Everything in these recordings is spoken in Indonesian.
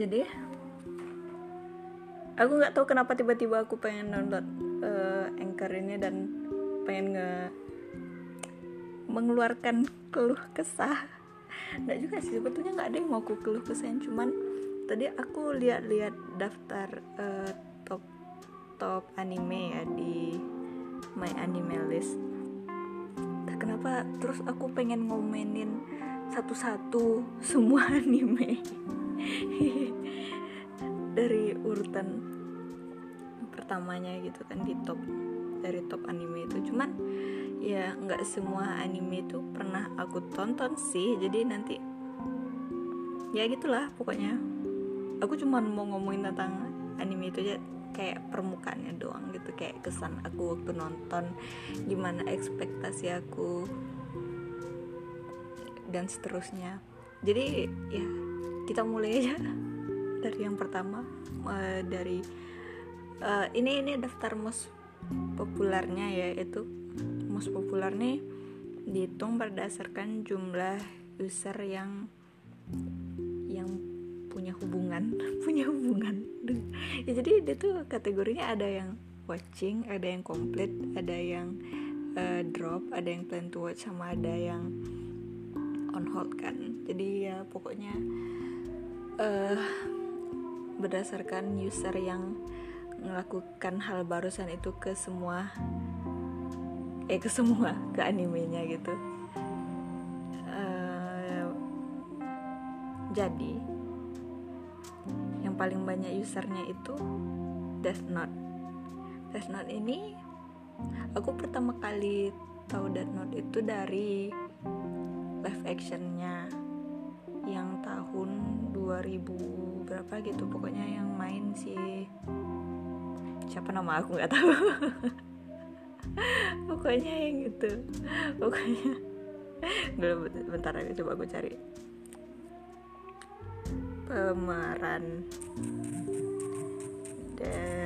jadi aku nggak tahu kenapa tiba-tiba aku pengen download uh, anchor ini dan pengen nge mengeluarkan keluh kesah. Nggak juga sih sebetulnya nggak ada yang mau aku keluh kesahin. Cuman tadi aku lihat-lihat daftar uh, top top anime ya di my anime list. Kenapa terus aku pengen ngomenin satu-satu semua anime. Dari urutan pertamanya gitu kan di top dari top anime itu. Cuman ya nggak semua anime itu pernah aku tonton sih. Jadi nanti ya gitulah pokoknya. Aku cuma mau ngomongin tentang anime itu aja kayak permukaannya doang gitu. Kayak kesan aku waktu nonton gimana ekspektasi aku dan seterusnya. Jadi ya kita mulai aja. Dari yang pertama uh, dari uh, ini ini daftar most populernya ya itu most populer nih dihitung berdasarkan jumlah user yang punya hubungan punya hubungan. Ya jadi dia tuh kategorinya ada yang watching ada yang complete ada yang uh, drop ada yang plan to watch sama ada yang on hold kan. Jadi ya pokoknya uh, berdasarkan user yang melakukan hal barusan itu ke semua eh ke semua ke animenya gitu. Uh, jadi paling banyak usernya itu Death Note. Death Note ini aku pertama kali tahu Death Note itu dari live actionnya yang tahun 2000 berapa gitu pokoknya yang main si siapa nama aku nggak tahu. Pokoknya yang gitu pokoknya. Dulu bentar aja coba aku cari. Pemeran. Death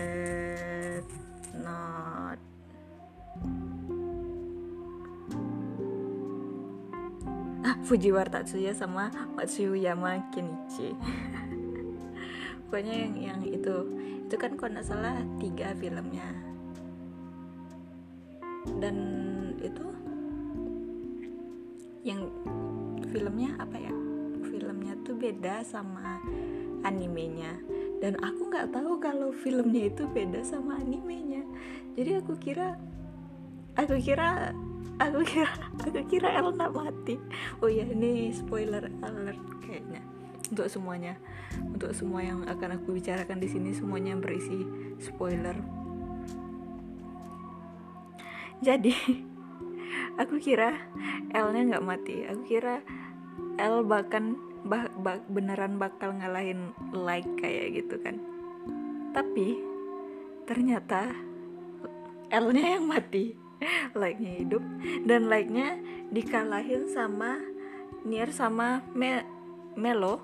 Fujiwara Tatsuya sama Matsuyama Kenichi. Pokoknya yang yang itu. Itu kan kalau nggak salah tiga filmnya. Dan itu yang filmnya apa ya? Filmnya tuh beda sama animenya. Dan aku nggak tahu kalau filmnya itu beda sama animenya. Jadi aku kira aku kira aku kira aku kira Elna mati. Oh ya ini spoiler alert kayaknya. Untuk semuanya. Untuk semua yang akan aku bicarakan di sini semuanya berisi spoiler. Jadi aku kira L-nya nggak mati. Aku kira L bahkan bah, bah, beneran bakal ngalahin like kayak gitu kan. Tapi ternyata L-nya yang mati like-nya hidup. Dan like-nya dikalahin sama Nier sama Me Melo.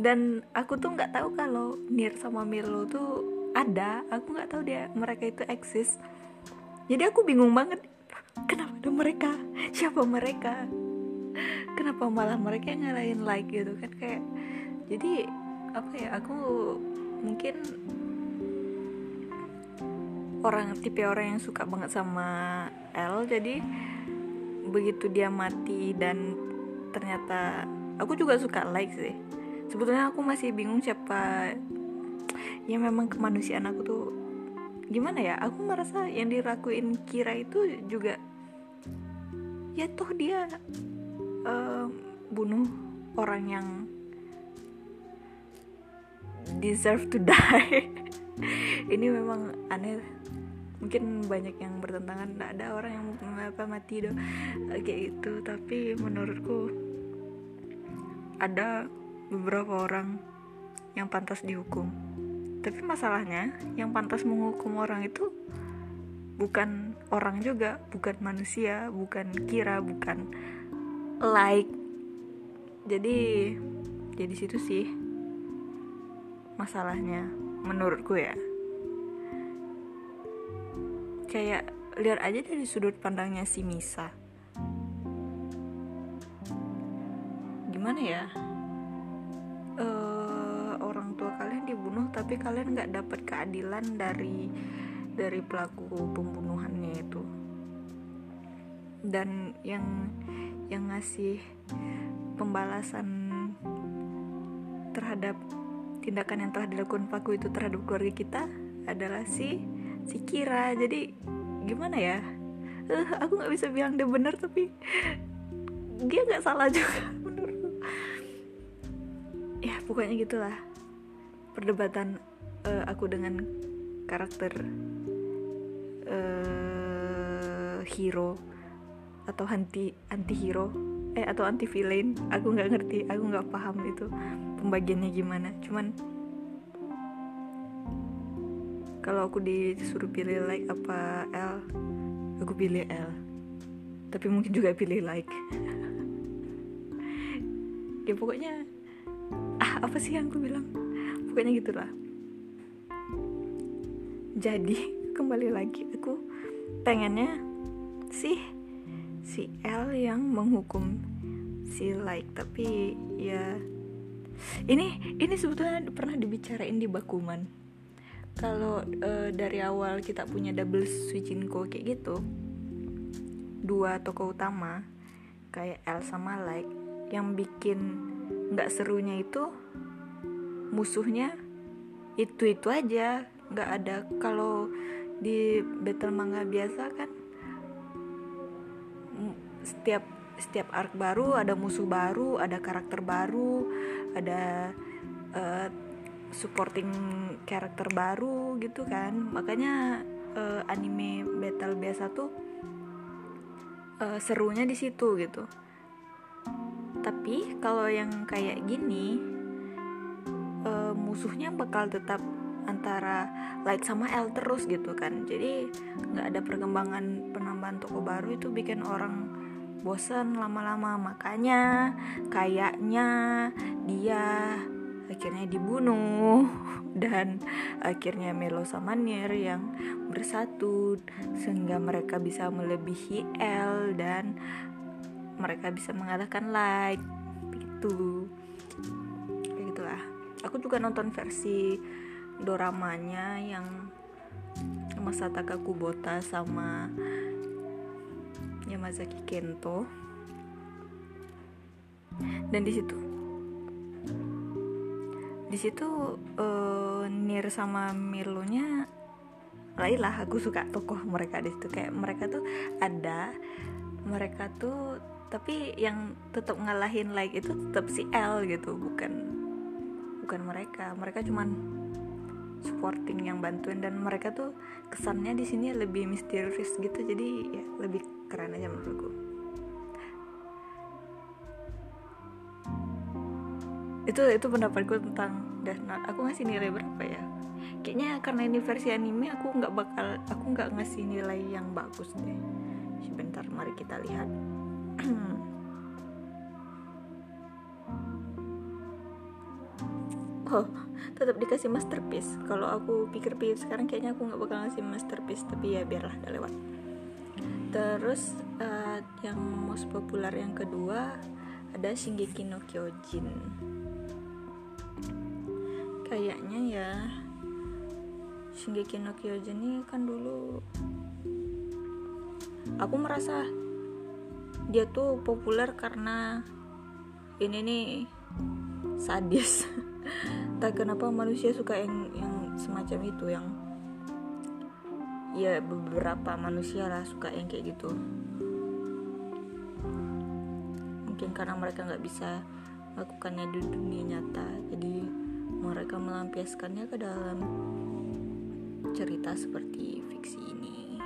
Dan aku tuh nggak tahu kalau Nier sama Melo tuh ada. Aku nggak tahu dia mereka itu eksis. Jadi aku bingung banget kenapa ada mereka? Siapa mereka? Kenapa malah mereka yang ngalahin like gitu kan? Kayak jadi apa ya aku mungkin orang tipe orang yang suka banget sama L jadi begitu dia mati dan ternyata aku juga suka like sih. Sebetulnya aku masih bingung siapa ya memang kemanusiaan aku tuh gimana ya? Aku merasa yang dirakuin Kira itu juga ya toh dia uh, bunuh orang yang deserve to die. Ini memang aneh mungkin banyak yang bertentangan ada orang yang mengapa mati do kayak itu tapi menurutku ada beberapa orang yang pantas dihukum. Tapi masalahnya yang pantas menghukum orang itu bukan orang juga bukan manusia bukan kira bukan like. Jadi jadi situ sih masalahnya menurutku ya kayak lihat aja dari sudut pandangnya si Misa. Gimana ya? Uh, tua kalian dibunuh tapi kalian nggak dapat keadilan dari dari pelaku pembunuhannya itu. Dan yang yang ngasih pembalasan terhadap tindakan yang telah dilakukan pelaku itu terhadap keluarga kita adalah si si Kira. Jadi gimana ya? Uh, aku nggak bisa bilang dia benar tapi dia nggak salah juga menurutku. Ya pokoknya gitulah. Perdebatan uh, aku dengan karakter uh, hero atau anti anti hero eh atau anti villain aku nggak ngerti aku nggak paham itu pembagiannya gimana. Cuman kalau aku disuruh pilih like apa L? Aku pilih L. Tapi mungkin juga pilih like. Ya pokoknya ah apa sih yang aku bilang? Pokoknya gitulah. Jadi kembali lagi aku pengennya sih si L yang menghukum si like. Tapi ya ini ini sebetulnya pernah dibicarain di Bakuman kalau uh, dari awal kita punya double switching kayak gitu dua tokoh utama kayak L sama Like yang bikin nggak serunya itu musuhnya itu itu aja. Nggak ada kalau di battle manga biasa kan setiap setiap arc baru ada musuh baru ada karakter baru ada uh, supporting karakter baru gitu kan. Makanya uh, anime battle biasa tuh uh, serunya di situ gitu. Tapi kalau yang kayak gini uh, musuhnya bakal tetap antara light sama L terus gitu kan. Jadi nggak ada perkembangan penambahan toko baru itu bikin orang bosan lama-lama. Makanya kayaknya dia akhirnya dibunuh. Dan akhirnya Melo sama Nier yang bersatu sehingga mereka bisa melebihi L dan mereka bisa mengalahkan Light. Gitu. Kayak gitulah. Aku juga nonton versi doramanya yang Masataka Kubota sama Yamazaki Kento. Dan di situ di situ uh, Nir sama Milonya lah. Aku suka tokoh mereka di situ. Kayak mereka tuh ada mereka tuh tapi yang tetap ngalahin like itu tetap si L gitu. Bukan bukan mereka. Mereka cuman supporting yang bantuin. Dan mereka tuh kesannya di sini lebih misterius gitu. Jadi ya lebih keren aja menurutku itu itu pendapatku tentang Death Note. Aku ngasih nilai berapa ya? Kayaknya karena ini versi anime aku nggak bakal aku nggak ngasih nilai yang bagus deh. Sebentar mari kita lihat. Oh tetap dikasih masterpiece. Kalau aku pikir-pikir sekarang kayaknya aku nggak bakal ngasih masterpiece tapi ya biarlah udah lewat. Terus uh, yang most populer yang kedua ada Shingeki no Kyojin kayaknya ya. Shingeki no Kyojin ini kan dulu aku merasa dia tuh populer karena ini nih sadis. Tak kenapa manusia suka yang yang semacam itu yang ya beberapa manusia lah suka yang kayak gitu. Mungkin karena mereka nggak bisa melakukannya di dunia nyata jadi mereka melampiaskannya ke dalam cerita seperti fiksi ini.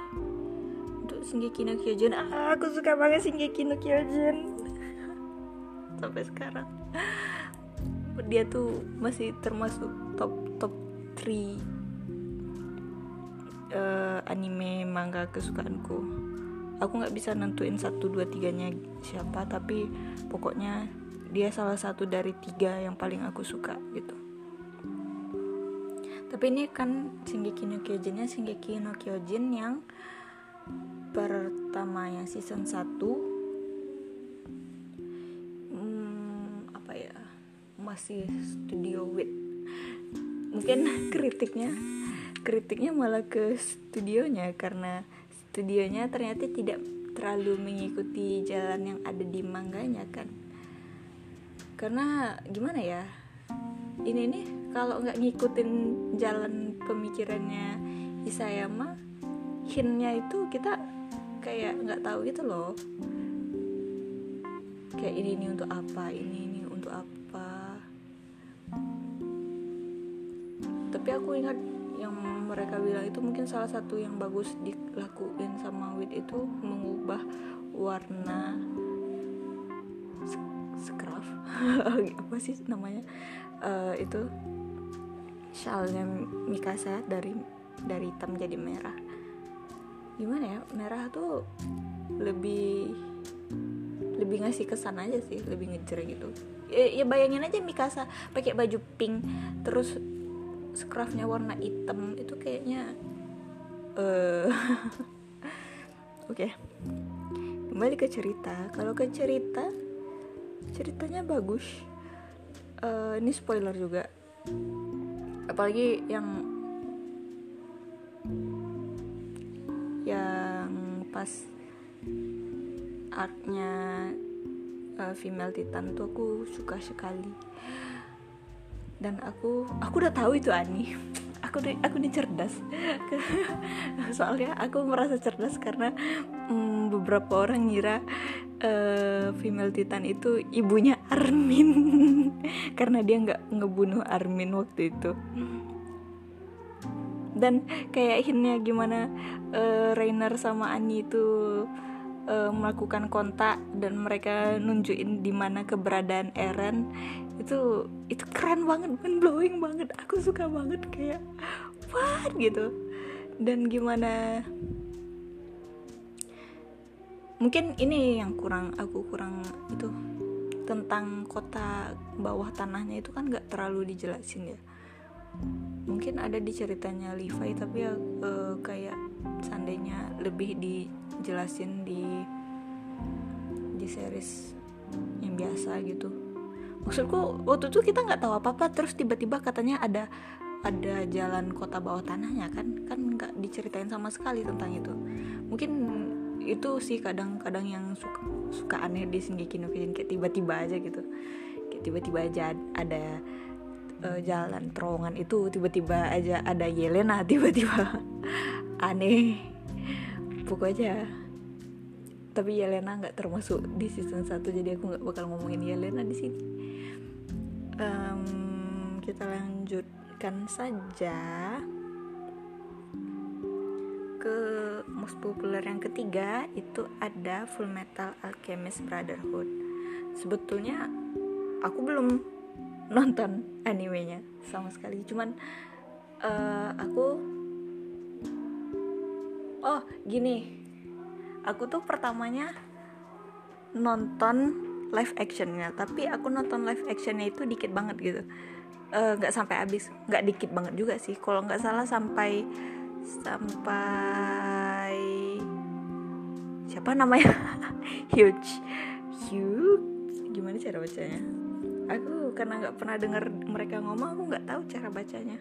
Untuk Shingeki no Kyojin ah, aku suka banget Shingeki no Kyojin. Sampai sekarang. Dia tuh masih termasuk top top 3 uh, eh, anime manga kesukaanku. Aku nggak bisa nentuin satu dua tiganya siapa tapi pokoknya dia salah satu dari tiga yang paling aku suka gitu tapi ini kan Shingeki no Kyojinnya Shingeki no Kyojin yang pertama yang season 1 hmm, apa ya? Masih studio with. Mungkin kritiknya kritiknya malah ke studionya karena studionya ternyata tidak terlalu mengikuti jalan yang ada di mangganya kan. Karena gimana ya? Ini nih kalau nggak ngikutin jalan pemikirannya Isayama hintnya itu kita kayak nggak tahu gitu loh. Kayak ini ini untuk apa ini ini untuk apa. Tapi aku ingat yang mereka bilang itu mungkin salah satu yang bagus dilakuin sama Wit itu mengubah warna scruff. Apa sih namanya? Uh, itu shalnya Mikasa dari dari hitam jadi merah. Gimana ya merah tuh lebih lebih ngasih kesan aja sih lebih ngejer gitu. Ya, ya bayangin aja Mikasa pakai baju pink terus scruffnya warna hitam itu kayaknya uh, oke. Okay. kembali ke cerita. Kalau ke cerita ceritanya bagus. Uh, ini spoiler juga apalagi yang yang pas artnya uh, female titan tuh aku suka sekali. Dan aku aku udah tahu itu Ani. Aku aku ini cerdas. Soalnya aku merasa cerdas karena um, beberapa orang ngira uh, female titan itu ibunya Armin. Karena dia nggak ngebunuh Armin waktu itu. Dan kayak hintnya gimana uh, Rainer sama Ani itu uh, melakukan kontak dan mereka nunjukin di mana keberadaan Eren. Itu itu keren banget mind blowing banget. Aku suka banget kayak what? gitu. Dan gimana mungkin ini yang kurang aku kurang itu tentang kota bawah tanahnya itu kan nggak terlalu dijelasin ya. Mungkin ada di ceritanya Levi tapi ya uh, kayak seandainya lebih dijelasin di di series yang biasa gitu. Maksudku waktu itu kita nggak tahu apa apa terus tiba-tiba katanya ada ada jalan kota bawah tanahnya kan? Kan nggak diceritain sama sekali tentang itu. Mungkin itu sih kadang-kadang yang suka suka aneh di Shingeki no Kyojin kayak tiba-tiba aja gitu. Kayak tiba-tiba aja ada uh, jalan terowongan itu tiba-tiba aja ada Yelena tiba-tiba aneh. Pokoknya tapi Yelena nggak termasuk di season 1 jadi aku nggak bakal ngomongin Yelena di sini. Um, kita lanjutkan saja most populer yang ketiga itu ada Full Metal Alchemist Brotherhood. Sebetulnya aku belum nonton animenya sama sekali, cuman uh, aku oh gini, aku tuh pertamanya nonton live actionnya, tapi aku nonton live actionnya itu dikit banget gitu, eh, nggak uh, sampai habis, nggak dikit banget juga sih, kalau nggak salah sampai sampai siapa namanya? Huge. Huge. Gimana cara bacanya? Aku karena nggak pernah dengar mereka ngomong aku nggak tahu cara bacanya.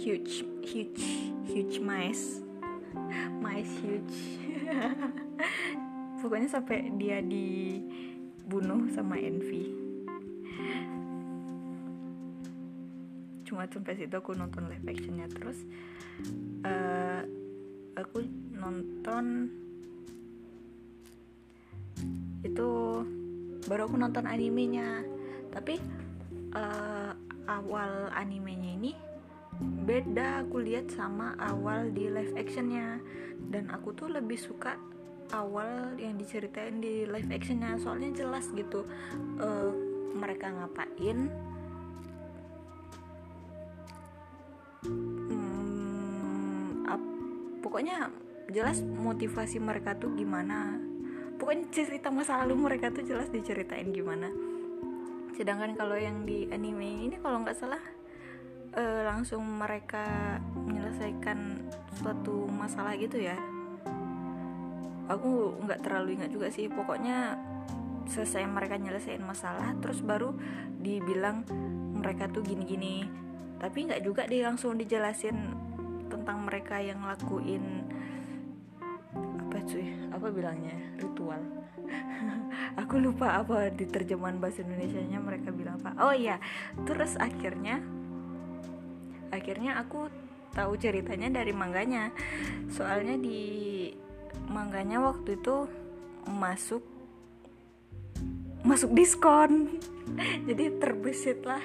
Huge huge huge mice. Mice huge. Pokoknya sampai dia dibunuh sama Envy. Cuma sampai situ aku nonton live actionnya terus. Uh, aku nonton itu baru aku nonton animenya. Tapi uh, awal animenya ini beda aku lihat sama awal di live actionnya. Dan aku tuh lebih suka awal yang diceritain di live actionnya. Soalnya jelas gitu uh, mereka ngapain pokoknya jelas motivasi mereka tuh gimana. Pokoknya cerita masa lalu mereka tuh jelas diceritain gimana. Sedangkan kalau yang di anime ini kalau nggak salah uh, langsung mereka menyelesaikan suatu masalah gitu ya. Aku nggak terlalu ingat juga sih pokoknya selesai mereka nyelesain masalah terus baru dibilang mereka tuh gini-gini. Tapi nggak juga dia langsung dijelasin tentang mereka yang lakuin apa cuy? Apa bilangnya? Ritual. Aku lupa apa di terjemahan bahasa Indonesia nya mereka bilang apa. Oh iya terus akhirnya akhirnya aku tahu ceritanya dari mangganya. Soalnya di mangganya waktu itu masuk masuk diskon. Jadi terbesit lah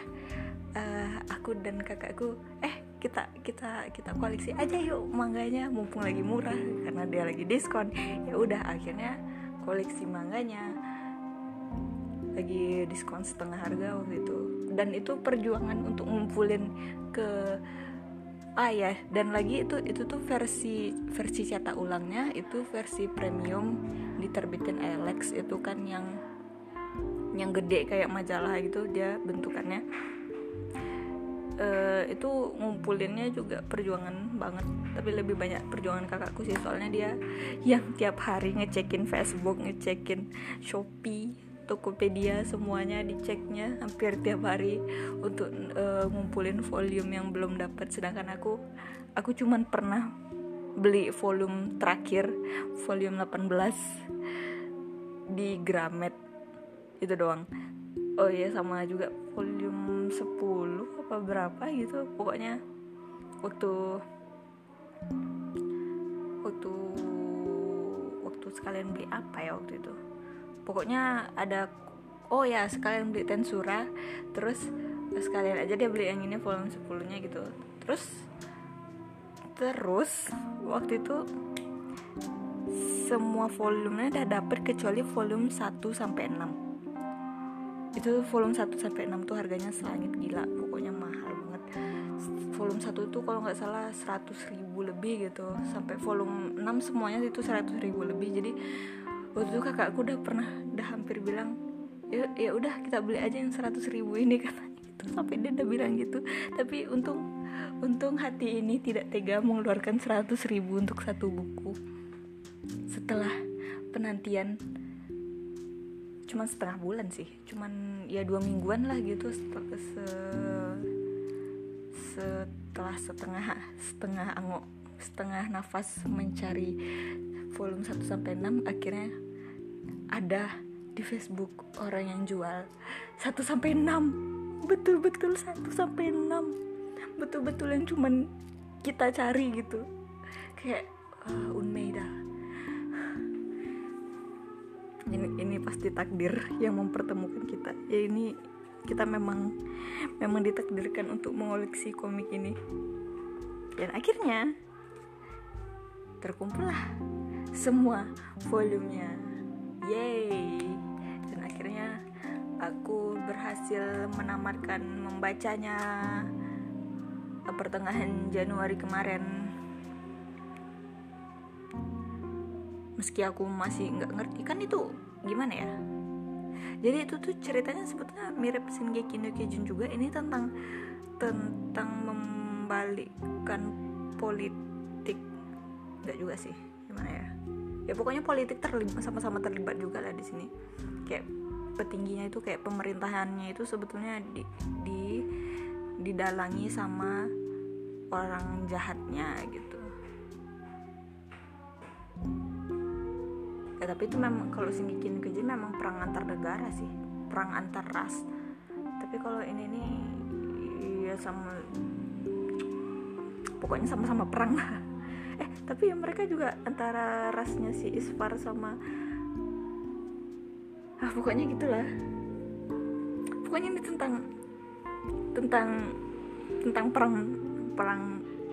uh, aku dan kakakku eh kita kita kita koleksi aja yuk mangganya mumpung lagi murah karena dia lagi diskon. Ya udah akhirnya koleksi mangganya. Lagi diskon setengah harga waktu itu. Dan itu perjuangan untuk ngumpulin ke ah ya dan lagi itu itu tuh versi versi cetak ulangnya itu versi premium diterbitin Alex. Itu kan yang yang gede kayak majalah gitu dia bentukannya uh, itu ngumpulinnya juga perjuangan banget tapi lebih banyak perjuangan kakakku sih. Soalnya dia yang tiap hari ngecekin Facebook ngecekin Shopee Tokopedia semuanya diceknya hampir tiap hari untuk uh, ngumpulin volume yang belum dapat. Sedangkan aku aku cuman pernah beli volume terakhir volume 18 di Gramet. Itu doang. Oh iya sama juga volume 10 apa berapa gitu pokoknya waktu waktu waktu sekalian beli apa ya waktu itu. Pokoknya ada oh ya sekalian beli tensura terus sekalian aja dia beli yang ini volume 10 nya gitu. Terus terus waktu itu semua volumenya udah dapet kecuali volume 1 sampai 6 itu volume 1 sampai 6 tuh harganya selangit gila volume 1 tuh kalau nggak salah 100 ribu lebih gitu. Sampai volume 6 semuanya itu 100 ribu lebih. Jadi waktu itu kakakku udah pernah udah hampir bilang ya ya udah kita beli aja yang seratus ribu ini katanya gitu. Sampai dia udah bilang gitu. Tapi untung untung hati ini tidak tega mengeluarkan seratus ribu untuk satu buku. Setelah penantian cuman setengah bulan sih. Cuman ya dua mingguan lah gitu setelah, se, setelah setengah setengah angok setengah nafas mencari volume 1 sampai 6 akhirnya ada di Facebook orang yang jual 1 sampai 6 betul-betul 1 sampai 6 betul-betul yang cuman kita cari gitu. Kayak uh, Unmeida. Ini ini pasti takdir yang mempertemukan kita. Ya ini kita memang memang ditakdirkan untuk mengoleksi komik ini dan akhirnya terkumpullah semua volumenya Yay! Dan akhirnya aku berhasil menamatkan membacanya pertengahan Januari kemarin. Meski aku masih nggak ngerti kan itu gimana ya? Jadi itu tuh ceritanya sebetulnya mirip Shingeki no Kyojin juga. Ini tentang tentang membalikkan politik. Enggak juga sih, gimana ya? ya pokoknya politik terlibat sama-sama terlibat juga lah di sini kayak petingginya itu kayak pemerintahannya itu sebetulnya di, di didalangi sama orang jahatnya gitu tapi itu memang kalau bikin keji memang perang antar negara sih. Perang antar ras. Tapi kalau ini nih ya sama pokoknya sama-sama perang. Lah eh tapi ya mereka juga antara rasnya si Isfar sama ah pokoknya gitulah. Pokoknya ini tentang tentang tentang perang perang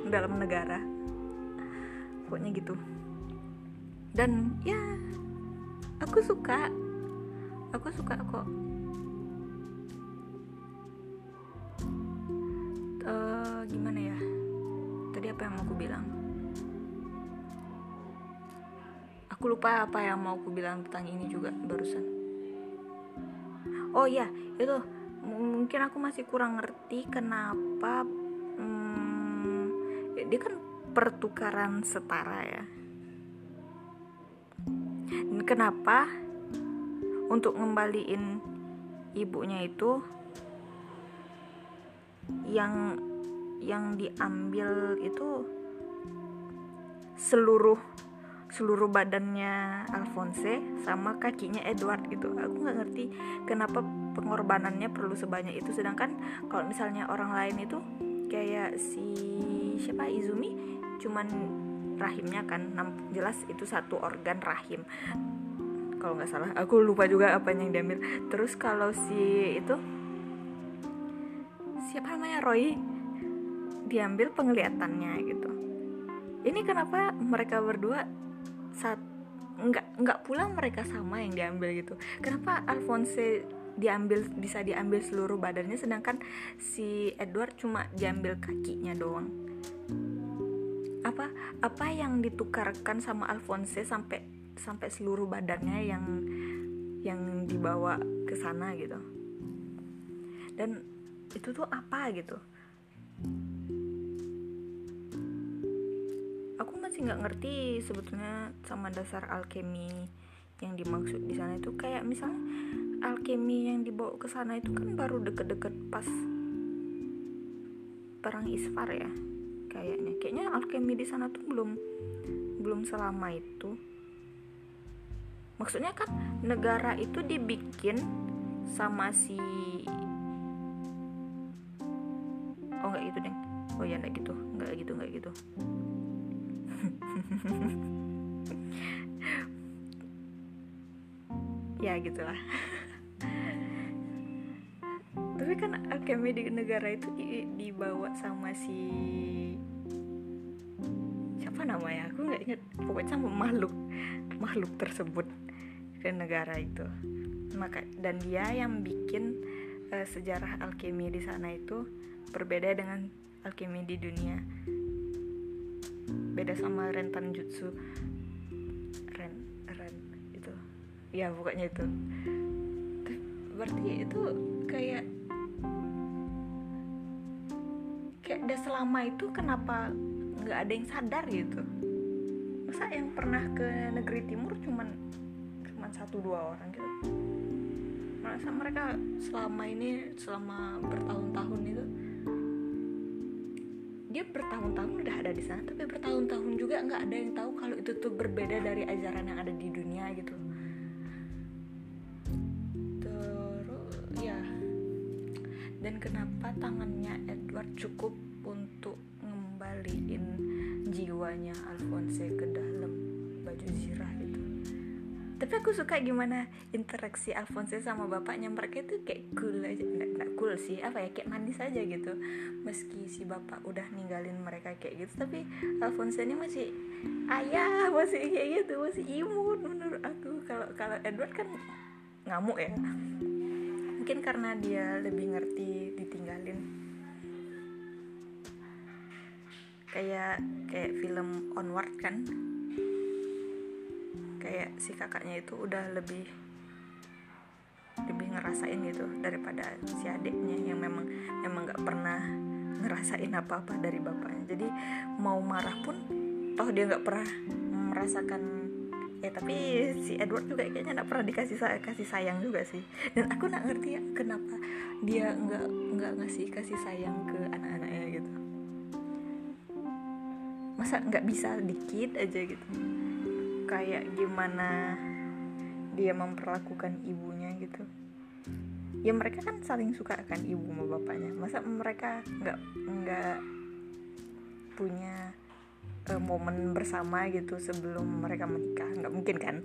dalam negara. Pokoknya gitu. Dan ya aku suka. Aku suka kok. Uh, gimana ya? Tadi apa yang mau aku bilang? Aku lupa apa yang mau aku bilang tentang ini juga barusan. Oh iya itu mungkin aku masih kurang ngerti kenapa hmm, ya dia kan pertukaran setara ya kenapa untuk ngembaliin ibunya itu yang yang diambil itu seluruh seluruh badannya Alphonse sama kakinya Edward gitu. Aku nggak ngerti kenapa pengorbanannya perlu sebanyak itu. Sedangkan kalau misalnya orang lain itu kayak si siapa Izumi cuman rahimnya kan. Jelas itu satu organ rahim. Kalau nggak salah. Aku lupa juga apa yang diambil. Terus kalau si itu siapa namanya? Roy diambil penglihatannya gitu. Ini kenapa mereka berdua saat nggak nggak pulang mereka sama yang diambil gitu. Kenapa Alphonse diambil bisa diambil seluruh badannya sedangkan si Edward cuma diambil kakinya doang apa yang ditukarkan sama Alphonse sampai sampai seluruh badannya yang yang dibawa ke sana gitu? Dan itu tuh apa gitu? Masih nggak ngerti sebetulnya sama dasar alkemi yang dimaksud di sana itu. Kayak misalnya alkemi yang dibawa ke sana itu kan baru deket-deket pas perang Isfar ya kayaknya. Kayaknya alkemi di sana tuh belum belum selama itu. Maksudnya kan negara itu dibikin sama si oh nggak gitu deh. Oh ya nggak gitu. Nggak gitu nggak gitu. Ya gitulah tapi kan alkemi di negara itu di, dibawa sama si siapa namanya? Aku nggak ingat. Pokoknya sama makhluk makhluk tersebut ke negara itu. Maka dan dia yang bikin uh, sejarah alkemi di sana itu berbeda dengan alkemi di dunia. Beda sama rentan jutsu. Ren ren itu. Ya pokoknya itu. Berarti itu kayak kayak udah selama itu kenapa nggak ada yang sadar gitu? Masa yang pernah ke negeri timur cuman cuman satu dua orang gitu? Masa mereka selama ini selama bertahun-tahun itu dia bertahun-tahun udah ada di sana tapi bertahun-tahun juga nggak ada yang tahu kalau itu tuh berbeda dari ajaran yang ada di dunia gitu dan kenapa tangannya Edward cukup untuk ngembaliin jiwanya Alphonse ke dalam baju zirah tapi aku suka gimana interaksi Alphonse sama bapaknya. Mereka itu kayak cool aja. Nggak, nggak cool sih. Apa ya? Kayak manis aja gitu. Meski si bapak udah ninggalin mereka kayak gitu. Tapi Alphonse ini masih ayah masih kayak gitu. Masih imun menurut aku. Kalau kalau Edward kan ngamuk ya mungkin karena dia lebih ngerti ditinggalin. Kayak kayak film Onward kan? Kayak si kakaknya itu udah lebih lebih ngerasain gitu daripada si adiknya yang memang memang nggak pernah ngerasain apa apa dari bapaknya. Jadi mau marah pun toh dia nggak pernah merasakan ya tapi si Edward juga kayaknya nggak pernah dikasih kasih sayang juga sih. Dan aku nggak ngerti ya kenapa dia nggak nggak ngasih kasih sayang ke anak-anaknya gitu. Masa nggak bisa dikit aja gitu. Kayak gimana dia memperlakukan ibunya gitu. Ya mereka kan saling suka kan ibu sama bapaknya. Masa mereka nggak nggak punya uh, momen bersama gitu sebelum mereka menikah. Nggak mungkin kan?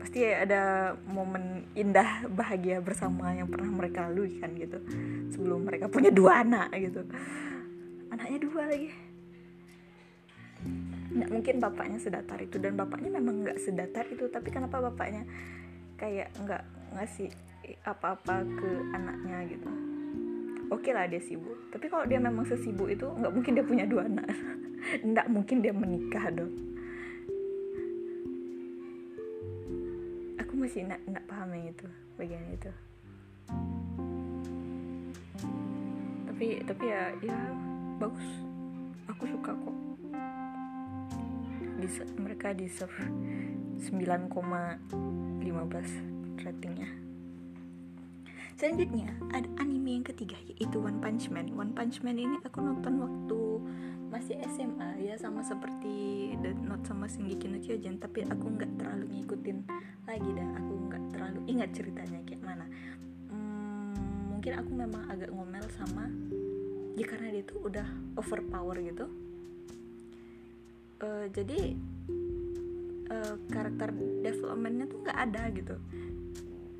Pasti ada momen indah bahagia bersama yang pernah mereka lalui kan gitu. Sebelum mereka punya dua anak gitu. Anaknya dua lagi. Nggak mungkin bapaknya sedatar itu. Dan bapaknya memang nggak sedatar itu. Tapi kenapa bapaknya kayak nggak ngasih apa-apa ke anaknya gitu oke lah dia sibuk. Tapi kalau dia memang sesibuk itu nggak mungkin dia punya dua anak. Nggak mungkin dia menikah dong. Aku masih nggak nggak paham yang itu bagian itu. Tapi tapi ya ya bagus. Aku suka kok. Mereka deserve 9,15 ratingnya selanjutnya ada anime yang ketiga yaitu One Punch Man. One Punch Man ini aku nonton waktu masih SMA ya sama seperti Death Note sama Shingeki no Kyojin tapi aku nggak terlalu ngikutin lagi dan aku nggak terlalu ingat ceritanya kayak mana. Hmm, mungkin aku memang agak ngomel sama ya karena dia tuh udah overpower gitu. Uh, jadi uh, karakter developmentnya tuh nggak ada gitu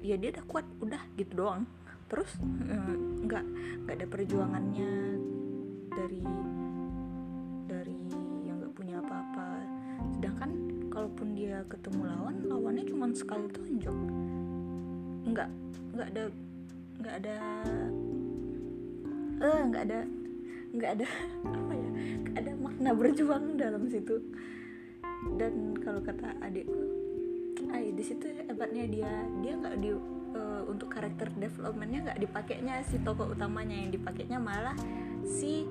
ya dia udah kuat udah gitu doang. Terus uh, nggak nggak ada perjuangannya dari dari yang nggak punya apa-apa. Sedangkan kalaupun dia ketemu lawan lawannya cuma sekali tonjok. Nggak nggak ada nggak ada eh nggak ada nggak ada apa ya ada makna berjuang dalam situ. Dan kalau kata adikku ay di situ hebatnya dia. Dia nggak di uh, untuk karakter developmentnya nggak dipakainya si tokoh utamanya yang dipakainya malah si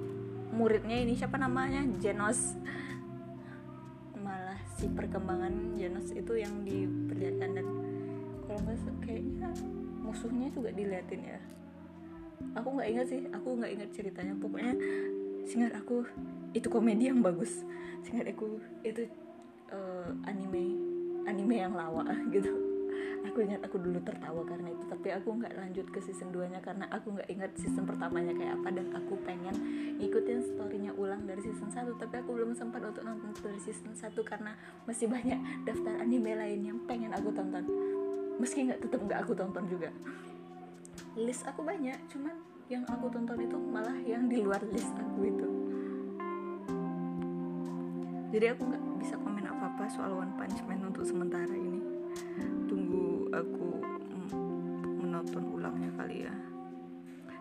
muridnya ini siapa namanya? Genos. Malah si perkembangan Genos itu yang diperlihatkan dan kalau nggak kayaknya musuhnya juga diliatin ya. Aku nggak ingat sih aku nggak ingat ceritanya. Pokoknya singkat aku itu komedi yang bagus. Singkat aku itu uh, anime anime yang lawa gitu. Aku ingat aku dulu tertawa karena itu tapi aku nggak lanjut ke season 2 nya karena aku nggak ingat season pertamanya kayak apa dan aku pengen ngikutin storynya ulang dari season 1 tapi aku belum sempat untuk nonton dari season 1 karena masih banyak daftar anime lain yang pengen aku tonton. Meski nggak tetap nggak aku tonton juga. List aku banyak cuman yang aku tonton itu malah yang di luar list aku itu. Jadi aku nggak bisa komen apa-apa soal One Punch Man untuk sementara ini? Tunggu aku menonton ulangnya kali ya.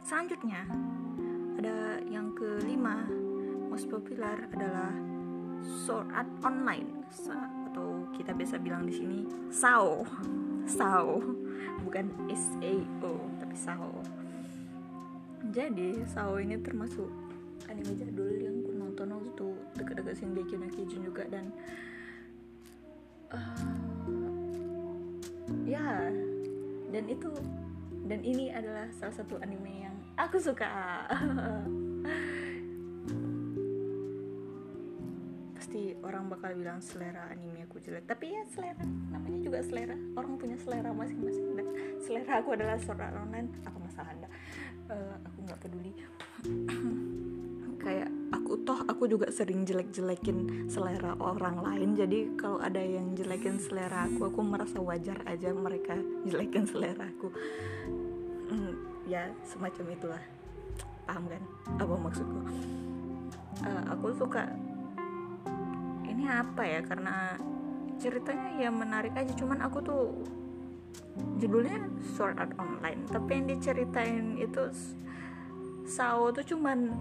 Selanjutnya ada yang kelima. Most popular adalah Sword Art Online. Atau kita biasa bilang di sini SAO. SAO. Bukan SAO tapi SAO. Jadi SAO ini termasuk anime jadul yang ku nonton waktu dekat-dekat Shingeki no Kyojin juga dan uh, ya. Dan itu dan ini adalah salah satu anime yang aku suka. Pasti orang bakal bilang selera anime aku jelek. Tapi ya selera namanya juga selera. Orang punya selera masing-masing. Dan selera aku adalah selera online apa masalah anda uh, aku nggak peduli. Kayak toh aku juga sering jelek-jelekin selera orang lain. Jadi kalau ada yang jelekin selera aku aku merasa wajar aja mereka jelekin selera aku. Hmm, ya semacam itulah. Paham kan apa maksudku? Uh, aku suka ini apa ya? Karena ceritanya ya menarik aja. Cuman aku tuh judulnya Sword Art Online. Tapi yang diceritain itu Sao tuh cuman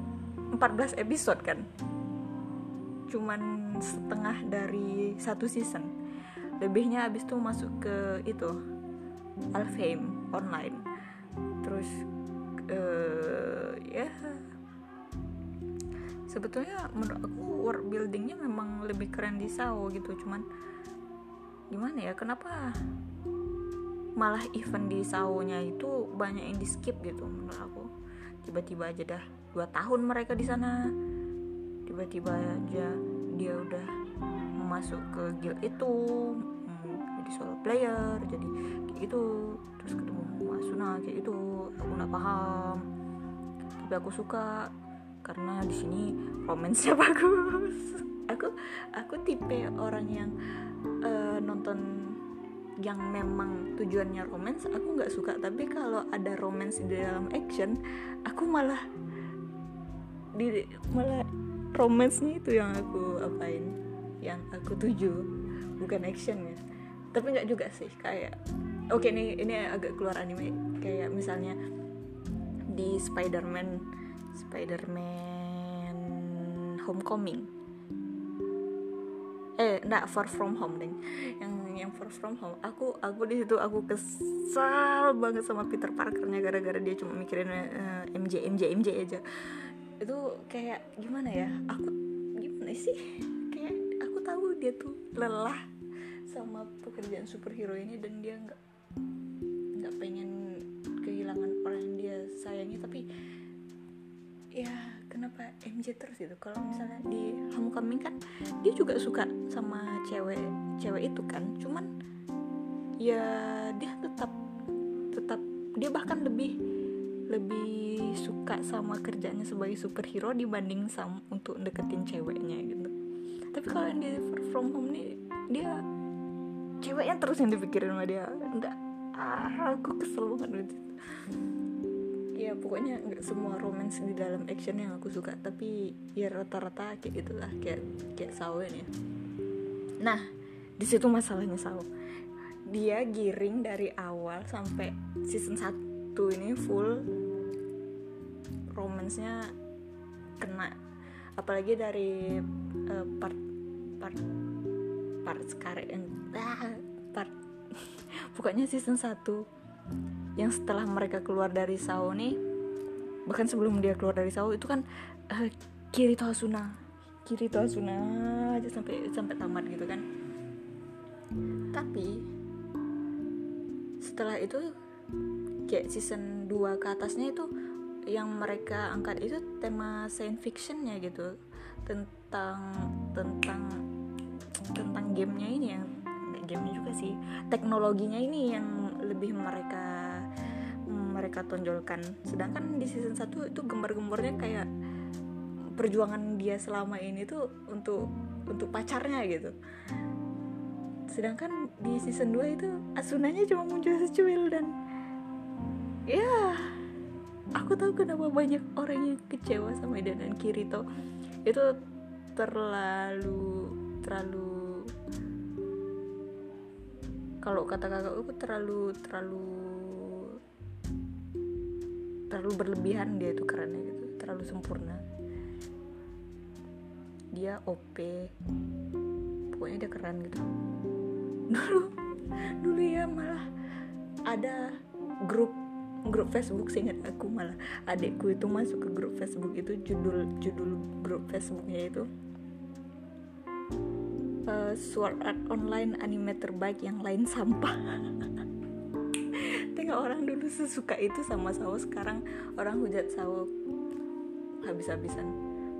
14 episode kan. Cuman setengah dari satu season. Lebihnya abis itu masuk ke itu Alfheim online. Terus uh, ya. Sebetulnya menurut aku world buildingnya memang lebih keren di Sao gitu cuman gimana ya kenapa malah event di Sao nya itu banyak yang di skip gitu menurut aku? Tiba-tiba aja dah dua tahun mereka di sana. Tiba-tiba aja dia udah masuk ke guild itu hmm, jadi solo player jadi kayak gitu. Terus ketemu Asuna kayak itu aku nggak paham. Tapi aku suka karena di sini romansnya bagus. Aku aku tipe orang yang uh, nonton yang memang tujuannya romance aku nggak suka. Tapi kalau ada romance di dalam action aku malah di malah romance-nya itu yang aku apain yang aku tuju bukan action ya tapi nggak juga sih kayak oke okay, ini ini agak keluar anime kayak misalnya di Spider-Man Spider-Man Homecoming. Eh enggak Far From Home deh yang yang Far From Home aku aku di situ aku kesal banget sama Peter Parkernya gara-gara dia cuma mikirin uh, MJ MJ MJ aja itu kayak gimana ya? Aku gimana sih? Kayak aku tahu dia tuh lelah sama pekerjaan superhero ini dan dia nggak nggak pengen kehilangan orang yang dia sayangi. Tapi ya kenapa MJ terus itu? Kalau misalnya di Homecoming kan dia juga suka sama cewek cewek itu kan. Cuman ya dia tetap tetap dia bahkan lebih lebih suka sama kerjanya sebagai superhero dibanding sama untuk deketin ceweknya gitu. Tapi kalau yang di From Home nih dia ceweknya terus yang dipikirin sama dia. Enggak ah, aku kesel banget gitu. Ya pokoknya nggak semua romance di dalam action yang aku suka tapi ya rata-rata kayak gitulah kayak kayak Sawen ya nah di situ masalahnya Saw dia giring dari awal sampai season 1 ini full romansnya kena. Apalagi dari uh, part part part sekarang yang ah, part pokoknya season 1 yang setelah mereka keluar dari Sao nih bahkan sebelum dia keluar dari Sao itu kan uh, Kirito Asuna. Kirito Asuna aja sampai sampai tamat gitu kan. Tapi setelah itu kayak season 2 ke atasnya itu yang mereka angkat itu tema science fictionnya gitu. Tentang tentang tentang gamenya ini yang gamenya juga sih teknologinya ini yang lebih mereka mereka tonjolkan. Sedangkan di season 1 itu gembar-gembornya kayak perjuangan dia selama ini tuh untuk untuk pacarnya gitu. Sedangkan di season 2 itu Asunanya cuma muncul secuil dan ya aku tahu kenapa banyak orang yang kecewa sama dia dan Kirito itu terlalu terlalu kalau kata kakakku terlalu terlalu terlalu berlebihan dia itu kerennya gitu. Terlalu sempurna. Dia OP pokoknya dia keren gitu. Dulu dulu ya malah ada grup grup Facebook seingat aku malah. Adekku itu masuk ke grup Facebook itu judul judul grup Facebooknya itu uh, Sword Art Online anime terbaik yang lain sampah. Tengok orang dulu sesuka itu sama sawo sekarang orang hujat sawo habis-habisan.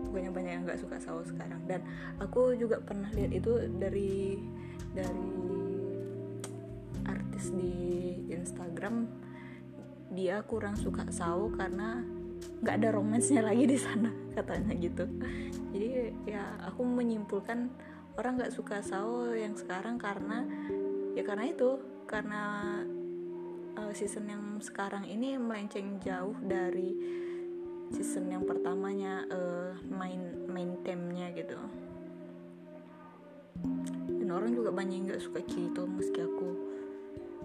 Pokoknya banyak yang nggak suka sawo sekarang. Dan aku juga pernah lihat itu dari dari artis di Instagram dia kurang suka sawo karena nggak ada romansnya lagi di sana katanya gitu. Jadi ya aku menyimpulkan orang nggak suka sawo yang sekarang karena ya karena itu karena uh, season yang sekarang ini melenceng jauh dari season yang pertamanya uh, main main temnya gitu. Dan orang juga banyak nggak suka Kirito meski aku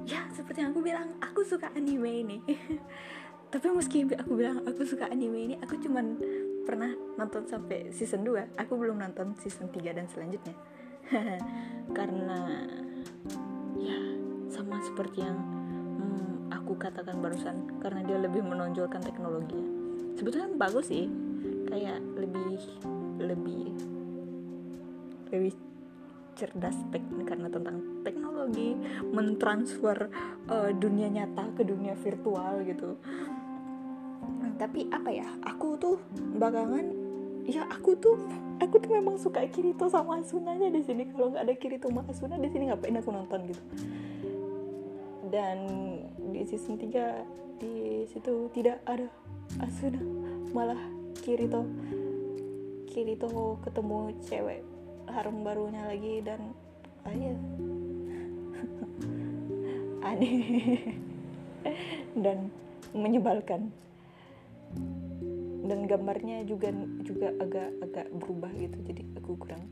ya seperti yang aku bilang aku suka anime ini. Tapi meski aku bilang aku suka anime ini aku cuman pernah nonton sampai season 2 aku belum nonton season 3 dan selanjutnya. Karena ya sama seperti yang aku katakan barusan karena dia lebih menonjolkan teknologinya. Sebetulnya bagus sih. Kayak lebih lebih lebih cerdas karena tentang teknologi mentransfer uh, dunia nyata ke dunia virtual gitu. Tapi apa ya aku tuh belakangan ya aku tuh aku tuh memang suka Kirito sama Asunanya di sini. Kalau nggak ada Kirito sama Asuna di sini ngapain aku nonton gitu? Dan di season 3 di situ tidak ada Asuna malah Kirito. Kirito ketemu cewek harum barunya lagi dan ayah aneh. Dan menyebalkan. Dan gambarnya juga juga agak agak berubah gitu jadi aku kurang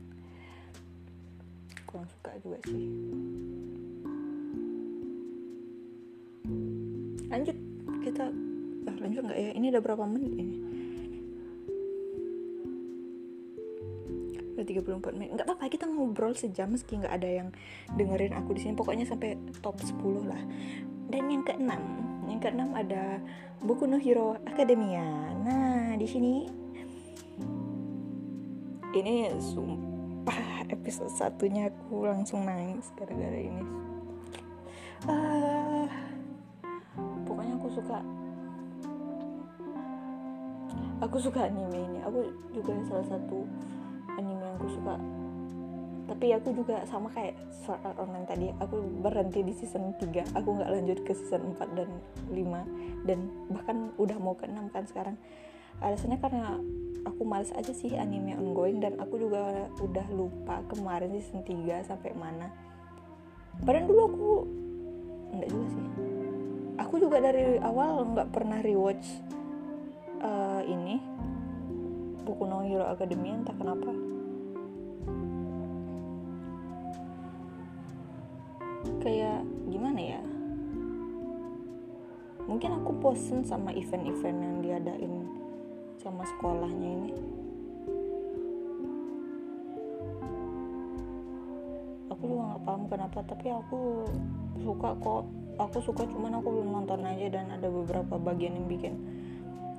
kurang suka juga sih. Lanjut. Kita ah, lanjut nggak ya? Ini udah berapa menit ini udah 34 menit. Nggak apa-apa kita ngobrol sejam meski nggak ada yang dengerin aku di sini. Pokoknya sampai top 10 lah. Dan yang keenam yang keenam ada buku no Hero Academia. Nah di sini ini sumpah episode satunya aku langsung nangis gara-gara ini. Uh, pokoknya aku suka. Aku suka anime ini. Aku juga salah satu anime yang aku suka. Tapi aku juga sama kayak Sword Art Online tadi aku berhenti di season 3 aku nggak lanjut ke season 4 dan 5 dan bahkan udah mau ke 6 kan sekarang. Alasannya karena aku males aja sih anime ongoing dan aku juga udah lupa kemarin season 3 sampai mana. Padahal dulu aku enggak juga sih. Aku juga dari awal nggak pernah rewatch uh, ini buku no Hero Academia entah kenapa. Kayak gimana ya? Mungkin aku bosen sama event-event yang diadain sama sekolahnya ini. Aku juga nggak paham kenapa tapi aku suka kok. Aku suka cuman aku belum nonton aja dan ada beberapa bagian yang bikin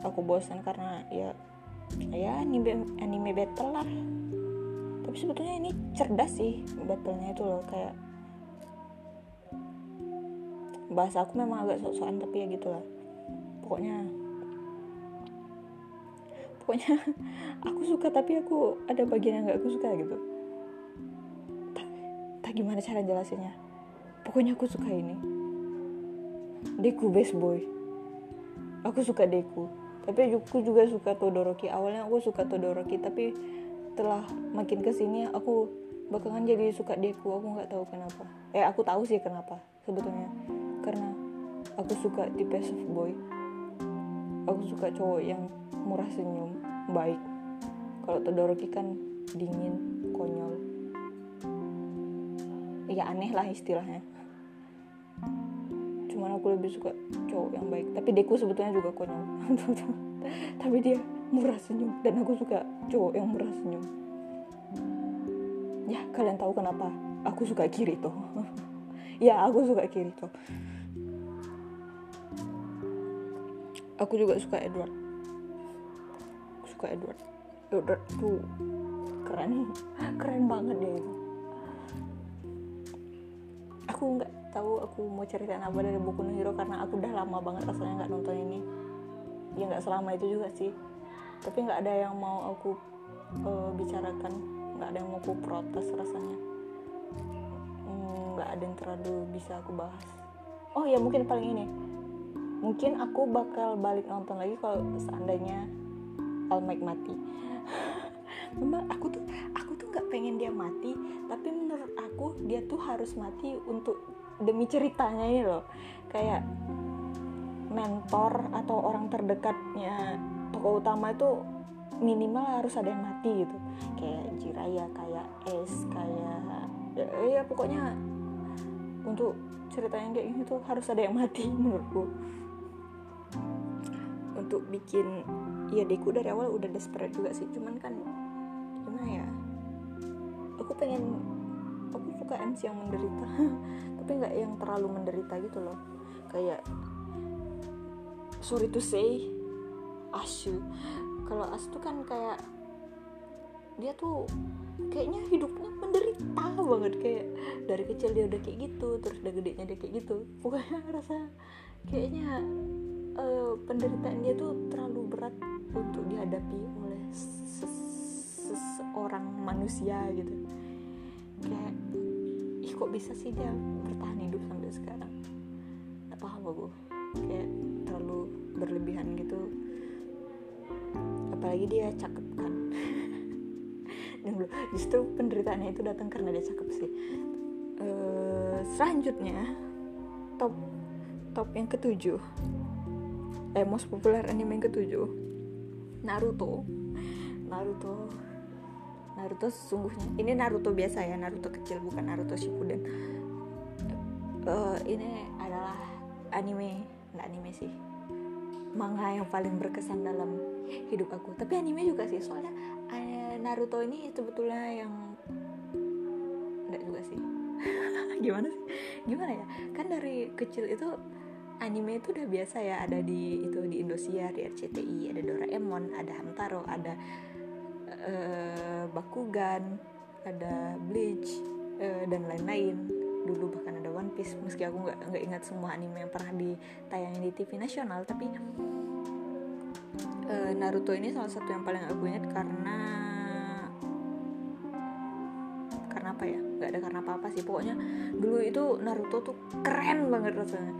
aku bosan karena ya ya anime anime battle lah. Tapi sebetulnya ini cerdas sih battlenya itu loh kayak bahasa aku memang agak sok-sokan tapi ya gitulah pokoknya pokoknya aku suka tapi aku ada bagian yang gak aku suka gitu. Tak, gimana cara jelasinnya? Pokoknya aku suka ini. Deku best boy. Aku suka Deku tapi aku juga suka Todoroki. Awalnya aku suka Todoroki tapi setelah makin ke sini aku bakalan jadi suka Deku. Aku nggak tahu kenapa. Eh aku tahu sih kenapa sebetulnya. Karena aku suka tipe soft boy. Aku suka cowok yang murah senyum baik. Kalau Todoroki kan dingin konyol. Ya aneh lah istilahnya cuman aku lebih suka cowok yang baik. Tapi Deku sebetulnya juga konyol. Tapi dia murah senyum. Dan aku suka cowok yang murah senyum. Ya kalian tahu kenapa? Aku suka Kirito. Ya aku suka Kirito. Aku juga suka Edward. Aku suka Edward. Edward tuh keren. Keren banget deh aku nggak tahu aku mau ceritain apa dari buku no Hero karena aku udah lama banget rasanya nggak nonton ini. Ya nggak selama itu juga sih. Tapi nggak ada yang mau aku uh, bicarakan. Nggak ada yang mau aku protes rasanya. Nggak hmm, ada yang terlalu bisa aku bahas. Oh ya mungkin paling ini. Mungkin aku bakal balik nonton lagi kalau seandainya All Might mati. Memang aku tuh aku tuh nggak pengen dia mati tapi menurut aku dia tuh harus mati untuk demi ceritanya ini loh. Kayak mentor atau orang terdekatnya tokoh utama itu minimal harus ada yang mati gitu. Kayak Jiraya kayak Es kayak ya, ya pokoknya untuk ceritanya kayak gini tuh harus ada yang mati menurutku. Untuk bikin ya Deku dari awal udah desperate juga sih. Cuman kan gimana ya aku pengen aku suka MC yang menderita tapi nggak yang terlalu menderita gitu loh. Kayak sorry to say Ashu kalau As tuh kan kayak dia tuh kayaknya hidupnya menderita banget. Kayak dari kecil dia udah kayak gitu terus udah gedenya dia kayak gitu. Pokoknya rasa kayaknya uh, penderitaan dia tuh terlalu berat untuk dihadapi oleh seseorang manusia gitu. Kayak ih kok bisa sih dia bertahan hidup sampai sekarang? Gak paham aku. Kayak terlalu berlebihan gitu. Apalagi dia cakep kan. Dan justru penderitaannya itu datang karena dia cakep sih. Uh, selanjutnya top top yang ketujuh. Eh most populer anime yang ketujuh. Naruto. Naruto Naruto sesungguhnya ini Naruto biasa ya Naruto kecil bukan Naruto Shippuden. Uh, ini adalah anime nggak anime sih. Manga yang paling berkesan dalam hidup aku. Tapi anime juga sih soalnya uh, Naruto ini sebetulnya yang nggak juga sih. Gimana sih? Gimana ya? Kan dari kecil itu anime itu udah biasa ya ada di itu di Indosiar di RCTI ada Doraemon ada Hamtaro ada uh, Bakugan ada Bleach uh, dan lain-lain. Dulu bahkan ada One Piece meski aku nggak nggak ingat semua anime yang pernah ditayangin di TV nasional tapi uh, Naruto ini salah satu yang paling aku ingat karena karena apa ya? Nggak ada karena apa-apa sih. Pokoknya dulu itu Naruto tuh keren banget rasanya.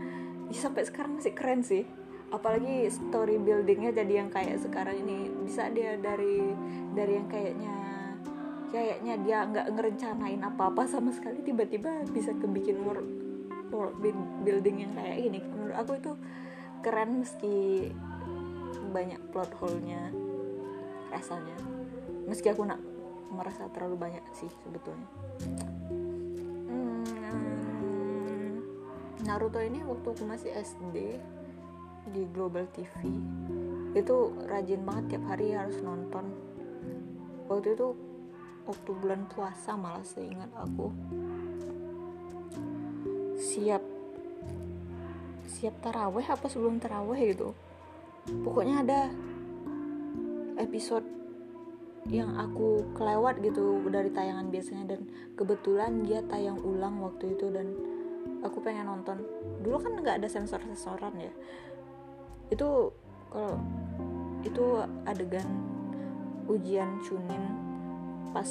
Ya, sampai sekarang masih keren sih apalagi story buildingnya jadi yang kayak sekarang ini. Bisa dia dari dari yang kayaknya kayaknya dia nggak ngerencanain apa-apa sama sekali tiba-tiba bisa kebikin world, world building yang kayak ini menurut aku itu keren meski banyak plot hole-nya rasanya. Meski aku nak merasa terlalu banyak sih sebetulnya. Hmm, Naruto ini waktu aku masih SD di Global TV itu rajin banget tiap hari harus nonton. Waktu itu waktu bulan puasa malah seingat aku. Siap siap taraweh apa sebelum taraweh gitu. Pokoknya ada episode yang aku kelewat gitu dari tayangan biasanya dan kebetulan dia tayang ulang waktu itu dan aku pengen nonton. Dulu kan nggak ada sensor sensoran ya itu kalau itu adegan ujian Chunin pas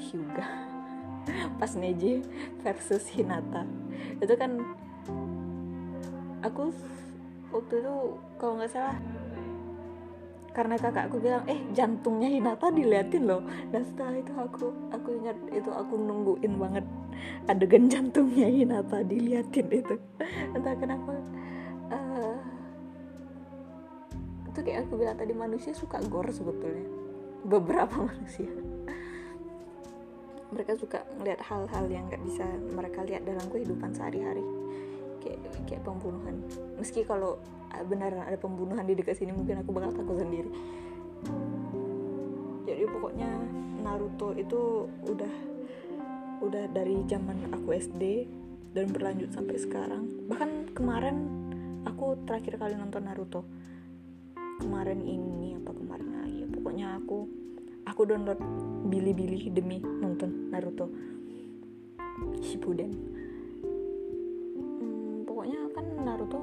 Hyuga pas Neji versus Hinata. Itu kan aku waktu itu kalau nggak salah karena kakakku bilang eh jantungnya Hinata diliatin loh. Dan setelah itu aku aku ingat itu aku nungguin banget adegan jantungnya Hinata diliatin itu. Entah kenapa itu kayak aku bilang tadi manusia suka gore sebetulnya. Beberapa manusia. Mereka suka melihat hal-hal yang nggak bisa mereka lihat dalam kehidupan sehari-hari. Kayak kayak pembunuhan. Meski kalau ah, beneran ada pembunuhan di dekat sini mungkin aku bakal takut sendiri. Jadi pokoknya Naruto itu udah udah dari zaman aku SD dan berlanjut sampai sekarang. Bahkan kemarin aku terakhir kali nonton Naruto kemarin ini apa kemarin lagi ya. Pokoknya aku aku download Bilibili demi nonton Naruto. Shippuden. Hmm, pokoknya kan Naruto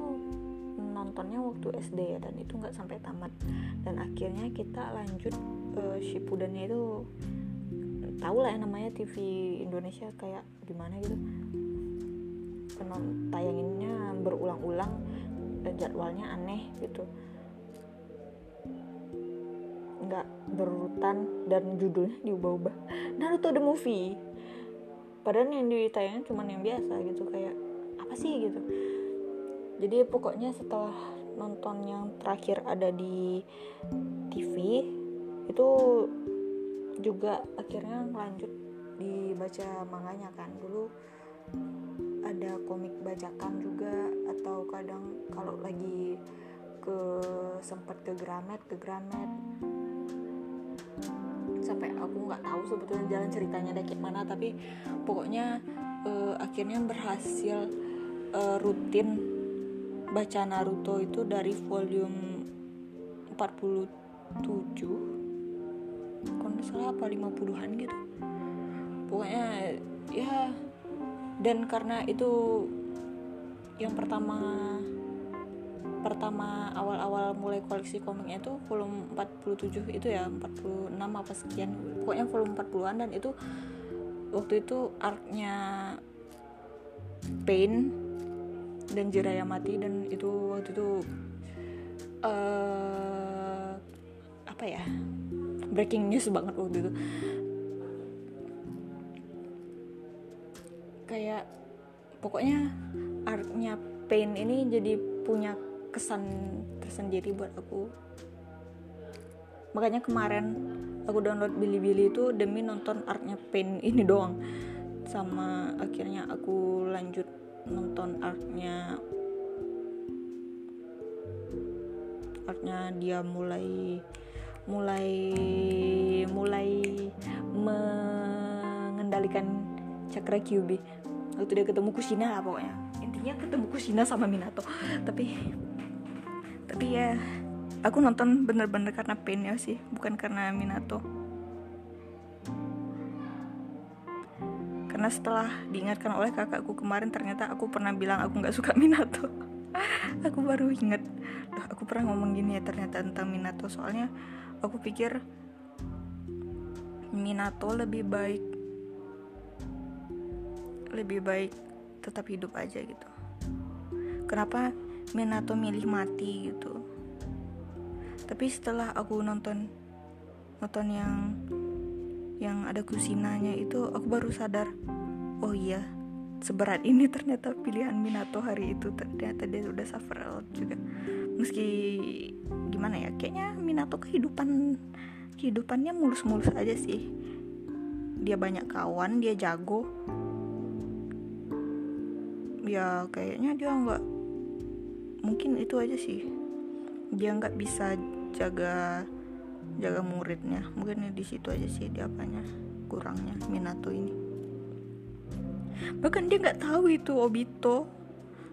nontonnya waktu SD ya dan itu nggak sampai tamat. Dan akhirnya kita lanjut uh, Shippudennya itu tahu lah yang namanya TV Indonesia kayak gimana gitu. Penon tayanginnya berulang-ulang dan jadwalnya aneh gitu nggak berurutan dan judulnya diubah-ubah. Naruto the movie. Padahal yang ditayangin cuma yang biasa gitu kayak apa sih gitu. Jadi pokoknya setelah nonton yang terakhir ada di TV itu juga akhirnya lanjut dibaca manganya kan. Dulu ada komik bajakan juga atau kadang kalau lagi ke sempat ke Gramet ke Gramet sampai aku nggak tahu sebetulnya jalan ceritanya ada kayak mana tapi pokoknya uh, akhirnya berhasil uh, rutin baca Naruto itu dari volume 47 kalau salah apa 50-an gitu. Pokoknya ya dan karena itu yang pertama pertama awal-awal mulai koleksi komiknya itu volume 47 itu ya 46 apa sekian. Pokoknya volume 40-an dan itu waktu itu artnya Pain dan Jiraya mati dan itu waktu itu uh, apa ya breaking news banget waktu itu. Kayak pokoknya artnya Pain ini jadi punya kesan tersendiri buat aku. Makanya kemarin aku download Bilibili itu demi nonton artnya Pain ini doang. Sama akhirnya aku lanjut nonton artnya artnya dia mulai mulai mulai mengendalikan cakra QB waktu dia ketemu Kushina lah pokoknya. Intinya ketemu Kushina sama Minato. Tapi tapi ya aku nonton bener-bener karena Pain ya sih bukan karena Minato. Karena setelah diingatkan oleh kakakku kemarin ternyata aku pernah bilang aku nggak suka Minato. Aku baru inget Duh, aku pernah ngomong gini ya ternyata tentang Minato. Soalnya aku pikir Minato lebih baik lebih baik tetap hidup aja gitu. Kenapa Minato milih mati gitu. Tapi setelah aku nonton nonton yang yang ada kusinanya itu aku baru sadar oh iya seberat ini ternyata pilihan Minato hari itu. Ternyata dia udah suffer a lot juga. Meski gimana ya kayaknya Minato kehidupan kehidupannya mulus-mulus aja sih. Dia banyak kawan dia jago. Ya kayaknya dia nggak mungkin itu aja sih. Dia nggak bisa jaga jaga muridnya. Mungkin di situ aja sih dia apanya kurangnya Minato ini. Bahkan dia nggak tahu itu Obito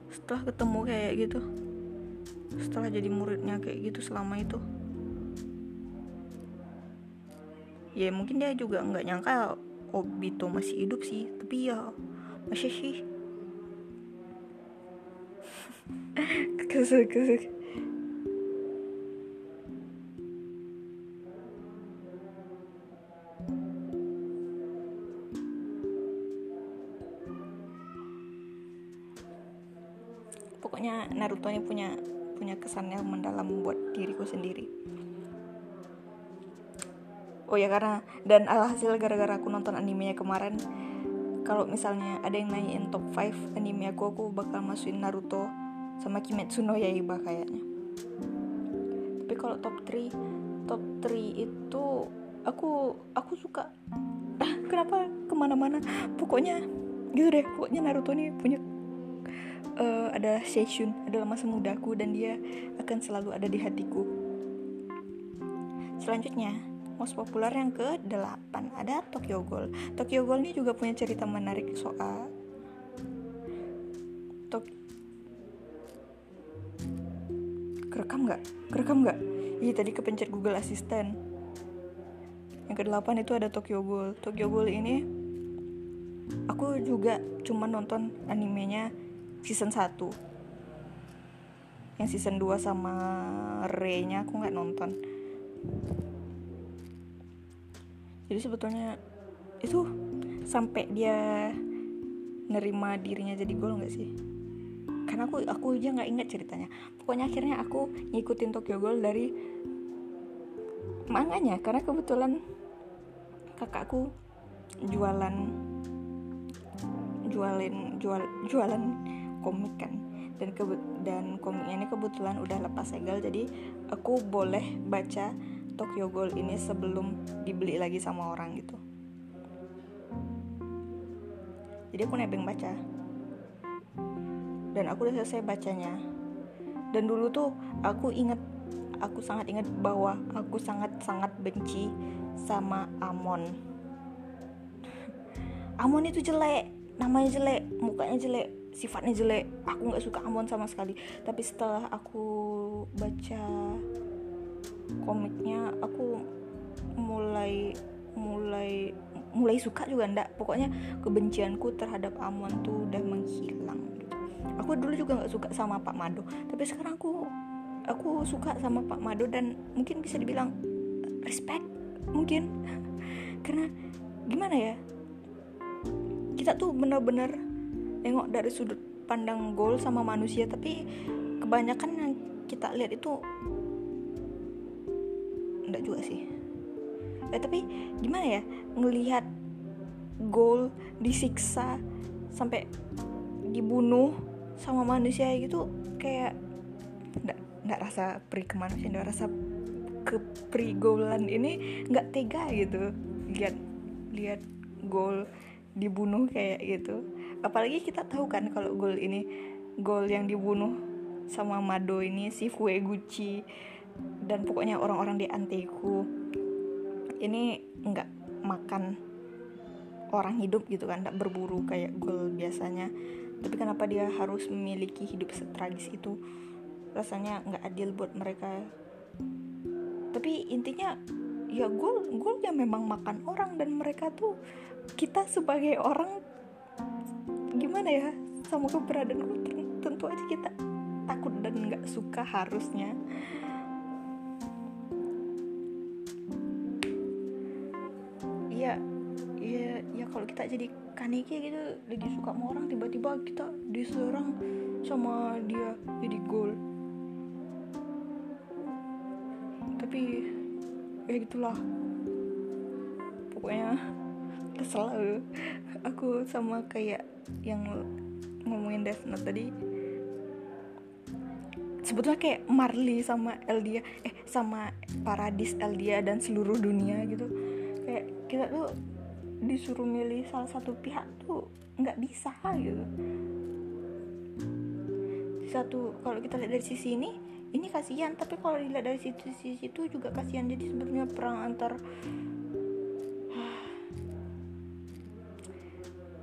setelah ketemu kayak gitu. Setelah jadi muridnya kayak gitu selama itu. Ya mungkin dia juga nggak nyangka Obito masih hidup sih. Tapi ya masih sih kesel kesel. Pokoknya Naruto ini punya punya kesan yang mendalam buat diriku sendiri. Oh ya karena dan alhasil gara-gara aku nonton animenya kemarin kalau misalnya ada yang nanyain top 5 anime aku aku bakal masukin Naruto sama Kimetsu no Yaiba kayaknya. Tapi kalau top 3 top 3 itu aku aku suka. Ah, kenapa? Ke mana-mana. Pokoknya gitu deh. Pokoknya Naruto ini punya uh, adalah Seishun adalah masa mudaku dan dia akan selalu ada di hatiku. Selanjutnya most populer yang ke 8 ada Tokyo Ghoul. Tokyo Ghoul ini juga punya cerita menarik soal kerekam nggak? Kerekam nggak? Iya tadi kepencet Google Assistant. Yang ke 8 itu ada Tokyo Ghoul. Tokyo Ghoul ini aku juga cuma nonton animenya season 1 yang season 2 sama Ray nya aku nggak nonton. Jadi sebetulnya itu sampai dia nerima dirinya jadi gol nggak sih karena aku aku aja nggak inget ceritanya. Pokoknya akhirnya aku ngikutin Tokyo Ghoul dari manganya. Karena kebetulan kakakku jualan jualin jual jualan komik kan. Dan ke dan komiknya ini kebetulan udah lepas segel jadi aku boleh baca Tokyo Ghoul ini sebelum dibeli lagi sama orang gitu. Jadi aku nebeng baca dan aku udah selesai bacanya. Dan dulu tuh aku inget aku sangat ingat bahwa aku sangat sangat benci sama Amon. Amon itu jelek namanya jelek mukanya jelek sifatnya jelek. Aku nggak suka Amon sama sekali. Tapi setelah aku baca komiknya aku mulai mulai mulai suka juga ndak. Pokoknya kebencianku terhadap Amon tuh udah menghilang aku dulu juga nggak suka sama Pak Mado tapi sekarang aku aku suka sama Pak Mado dan mungkin bisa dibilang respect mungkin. Karena gimana ya kita tuh bener-bener nengok dari sudut pandang goal sama manusia tapi kebanyakan yang kita lihat itu enggak juga sih. Eh tapi gimana ya ngelihat goal disiksa sampai dibunuh sama manusia gitu kayak enggak enggak rasa pri kemanusiaan enggak rasa keprigolan ini nggak tega gitu. Lihat lihat goal dibunuh kayak gitu. Apalagi kita tahu kan kalau gol ini gol yang dibunuh sama Mado ini si Fueguchi dan pokoknya orang-orang di Anteku ini nggak makan orang hidup gitu kan nggak berburu kayak gol biasanya tapi kenapa dia harus memiliki hidup setragis itu? Rasanya nggak adil buat mereka. Tapi intinya ya gol yang memang makan orang dan mereka tuh kita sebagai orang gimana ya? Sama keberadaanku tentu aja kita takut dan nggak suka harusnya. Ya ya ya kalau kita jadi kaniki gitu lagi suka sama orang tiba-tiba kita diserang sama dia jadi gol. Tapi ya gitulah. Pokoknya kesel aku. Sama kayak yang ngomongin Death Note tadi. Sebetulnya kayak Marley sama Eldia eh sama Paradis Eldia dan seluruh dunia gitu. Kayak kita tuh disuruh milih salah satu pihak tuh nggak bisa gitu. Satu kalau kita lihat dari sisi ini ini kasihan. Tapi kalau dilihat dari sisi sisi itu juga kasihan. Jadi sebetulnya perang antar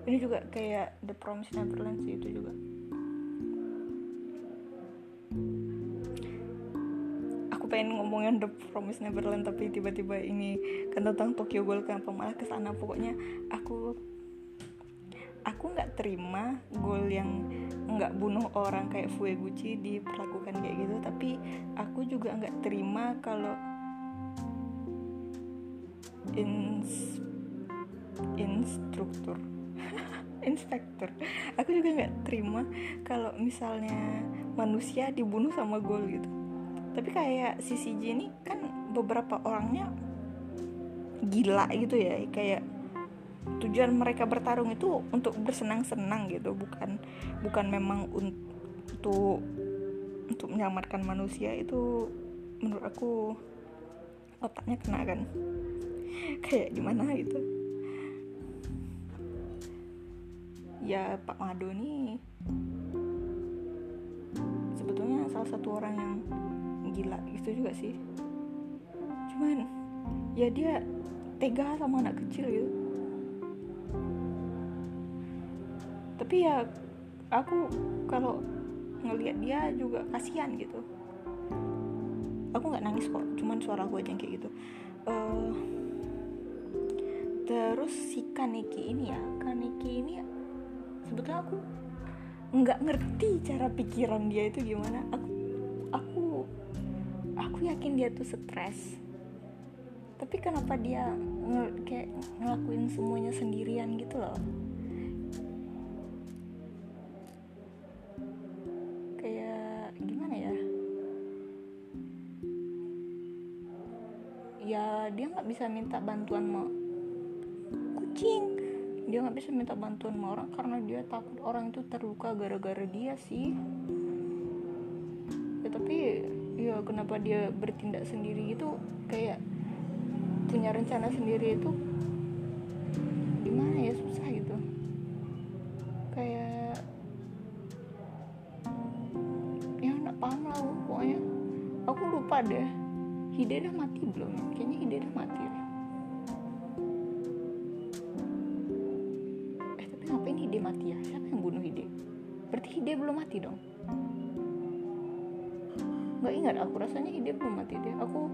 ini juga kayak The Promised Neverland sih itu juga pengen ngomongin The Promised Neverland tapi tiba-tiba ini kan tentang Tokyo Ghoul kenapa malah ke sana pokoknya aku aku nggak terima Ghoul yang nggak bunuh orang kayak Fueguchi diperlakukan kayak gitu. Tapi aku juga nggak terima kalau ins instruktur. Inspektur. Aku juga nggak terima kalau misalnya manusia dibunuh sama gol gitu tapi kayak si CJ ini kan beberapa orangnya gila gitu ya. Kayak tujuan mereka bertarung itu untuk bersenang-senang gitu. Bukan bukan memang untuk untuk menyelamatkan manusia itu menurut aku otaknya kena kan. Kayak gimana gitu. Ya Pak Mado nih sebetulnya salah satu orang yang gila itu juga sih. Cuman ya dia tega sama anak kecil gitu. Tapi ya aku kalau ngelihat dia juga kasihan gitu. Aku nggak nangis kok cuman suara aku aja yang kayak gitu. Uh, terus si Kaneki ini ya Kaneki ini sebetulnya aku nggak ngerti cara pikiran dia itu gimana. Aku aku yakin dia tuh stres. Tapi kenapa dia nge kayak ngelakuin semuanya sendirian gitu loh? Kayak gimana ya? Ya dia nggak bisa minta bantuan mau kucing. Dia nggak bisa minta bantuan sama orang karena dia takut orang itu terluka gara-gara dia sih kenapa dia bertindak sendiri gitu kayak punya rencana sendiri itu ingat aku rasanya Hide belum mati deh. Aku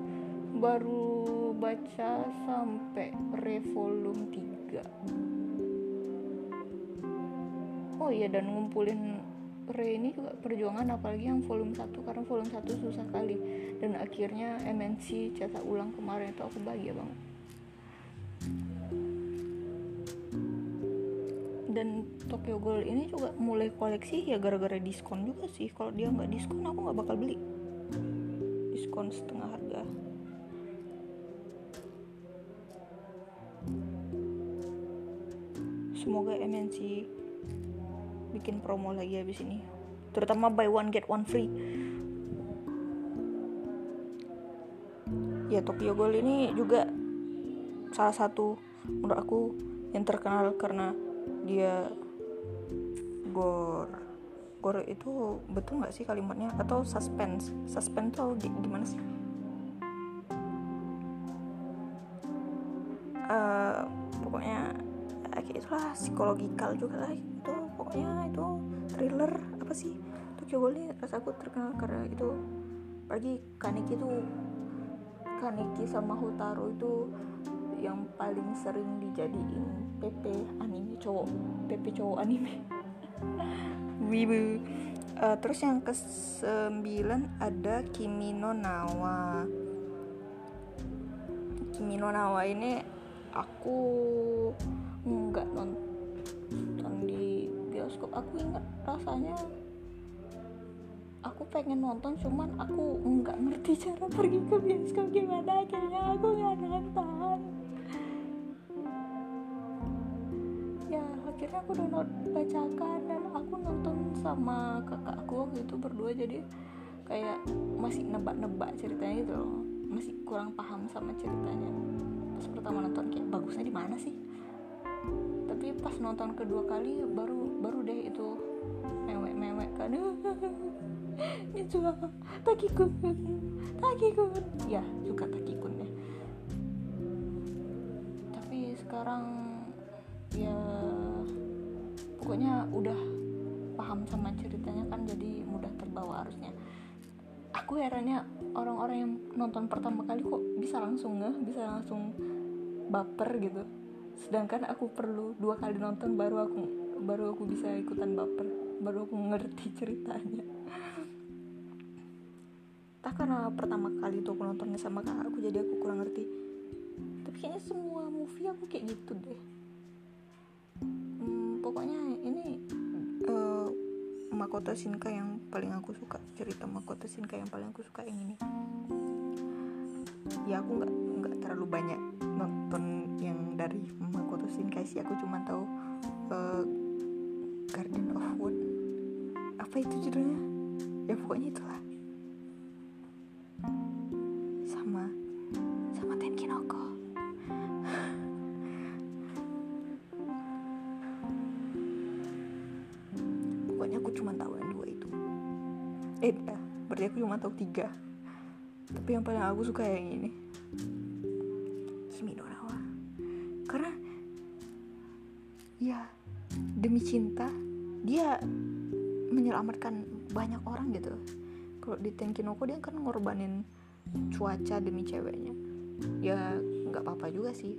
baru baca sampai revolum 3 oh iya dan ngumpulin Re ini juga perjuangan apalagi yang volume 1 karena volume 1 susah kali. Dan akhirnya MNC cetak ulang kemarin itu aku bahagia banget. Dan Tokyo Ghoul ini juga mulai koleksi ya gara-gara diskon juga sih. Kalau dia nggak diskon aku nggak bakal beli diskon setengah harga. Semoga MNC bikin promo lagi habis ini. Terutama buy one get one free. Ya Tokyo Ghoul ini juga salah satu menurut aku yang terkenal karena dia gore gore itu betul nggak sih kalimatnya? Atau suspense? Suspense tuh gimana sih? Uh, pokoknya kayak itulah psikologikal juga lah itu pokoknya itu thriller apa sih? Tokyo Ghoul ini rasa aku terkenal karena itu pagi Kaneki itu Kaneki sama Hotaro itu yang paling sering dijadiin PP anime cowok PP cowok anime wibu. Uh, terus yang ke sembilan ada Kimi no Nawa. Kimi no Nawa ini aku nggak nonton di bioskop. Aku ingat rasanya aku pengen nonton cuman aku nggak ngerti cara pergi ke bioskop gimana. Akhirnya aku nggak nonton akhirnya aku download bacakan. Dan aku nonton sama kakak aku waktu itu berdua jadi kayak masih nebak-nebak ceritanya gitu loh. Masih kurang paham sama ceritanya. Pas pertama nonton kayak bagusnya di mana sih? Tapi pas nonton kedua kali baru baru deh itu mewek-mewek kan. Itu takikun. Takikun. Ya suka takikun ya tapi sekarang ya pokoknya udah paham sama ceritanya kan jadi mudah terbawa harusnya aku herannya orang-orang yang nonton pertama kali kok bisa langsung nggak bisa langsung baper gitu. Sedangkan aku perlu dua kali nonton baru aku baru aku bisa ikutan baper baru aku ngerti ceritanya. Tak karena pertama kali tuh aku nontonnya sama kakak aku jadi aku kurang ngerti. Tapi kayaknya semua movie aku kayak gitu deh pokoknya ini uh, Makoto Shinka yang paling aku suka. Cerita Makoto Shinka yang paling aku suka yang ini. Ya aku nggak nggak terlalu banyak nonton yang dari Makoto Shinkai sih. Aku cuma tahu uh, Garden of Wood. Apa itu judulnya? Ya pokoknya itulah tiga. Tapi yang paling aku suka yang ini. Kimi no Nawa. Karena ya demi cinta dia menyelamatkan banyak orang gitu. Kalau di Tenkinoko dia kan ngorbanin cuaca demi ceweknya. Ya nggak apa-apa juga sih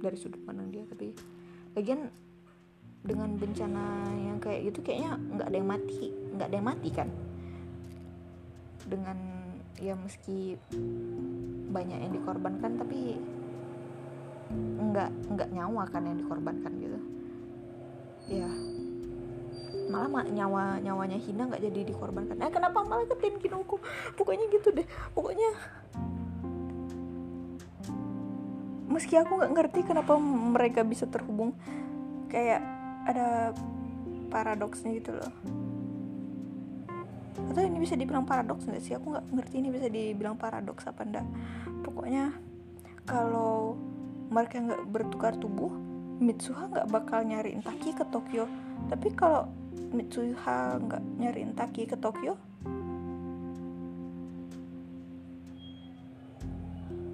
dari sudut pandang dia tapi lagian dengan bencana yang kayak gitu kayaknya nggak ada yang mati nggak ada yang mati kan dengan ya meski banyak yang dikorbankan tapi nggak nggak nyawa kan yang dikorbankan gitu. Ya. Malah mak nyawa nyawanya Hina nggak jadi dikorbankan. Eh kenapa malah ke tim Kinoko pokoknya gitu deh. Pokoknya meski aku nggak ngerti kenapa mereka bisa terhubung kayak ada paradoksnya gitu loh atau ini bisa dibilang paradoks nggak sih? Aku nggak ngerti ini bisa dibilang paradoks apa enggak pokoknya kalau mereka nggak bertukar tubuh Mitsuha nggak bakal nyariin Taki ke Tokyo. Tapi kalau Mitsuha nggak nyariin Taki ke Tokyo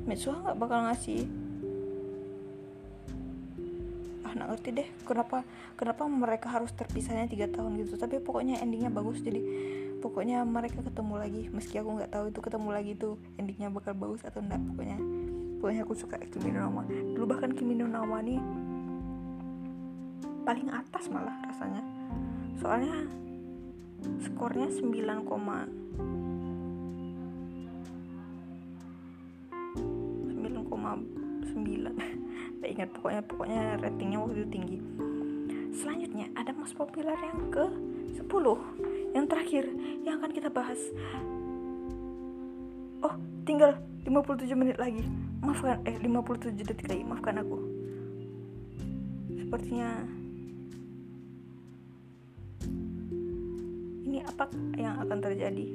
Mitsuha nggak bakal ngasih. Ah nggak ngerti deh kenapa kenapa mereka harus terpisahnya tiga tahun gitu. Tapi pokoknya endingnya bagus jadi pokoknya mereka ketemu lagi. Meski aku nggak tahu itu ketemu lagi tuh endingnya bakal bagus atau enggak pokoknya pokoknya aku suka Kimi no Nawa dulu bahkan Kimi no Nawa nih paling atas malah rasanya. Soalnya skornya 9, 9 9 tak ingat pokoknya pokoknya ratingnya waktu itu tinggi. Selanjutnya ada mas populer yang ke 10 yang terakhir yang akan kita bahas. Oh tinggal 57 menit lagi. Maafkan eh 57 detik lagi. Maafkan aku. Sepertinya ini apa yang akan terjadi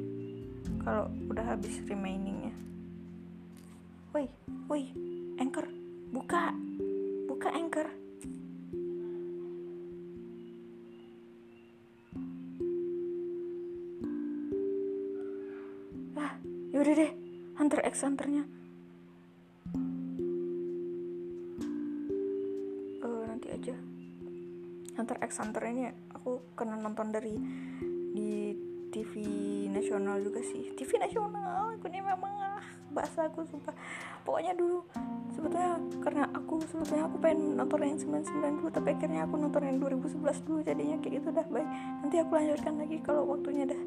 kalau udah habis remainingnya? Woi woi anchor. Buka. Buka anchor Hunternya uh, nanti aja. Hunter X ini aku kena nonton dari di TV nasional juga sih. TV nasional aku ini memang ah bahasa aku sumpah. Pokoknya dulu sebetulnya karena aku sebetulnya aku pengen nonton yang 99 dulu tapi akhirnya aku nonton yang 2011 dulu jadinya kayak gitu dah baik nanti aku lanjutkan lagi kalau waktunya dah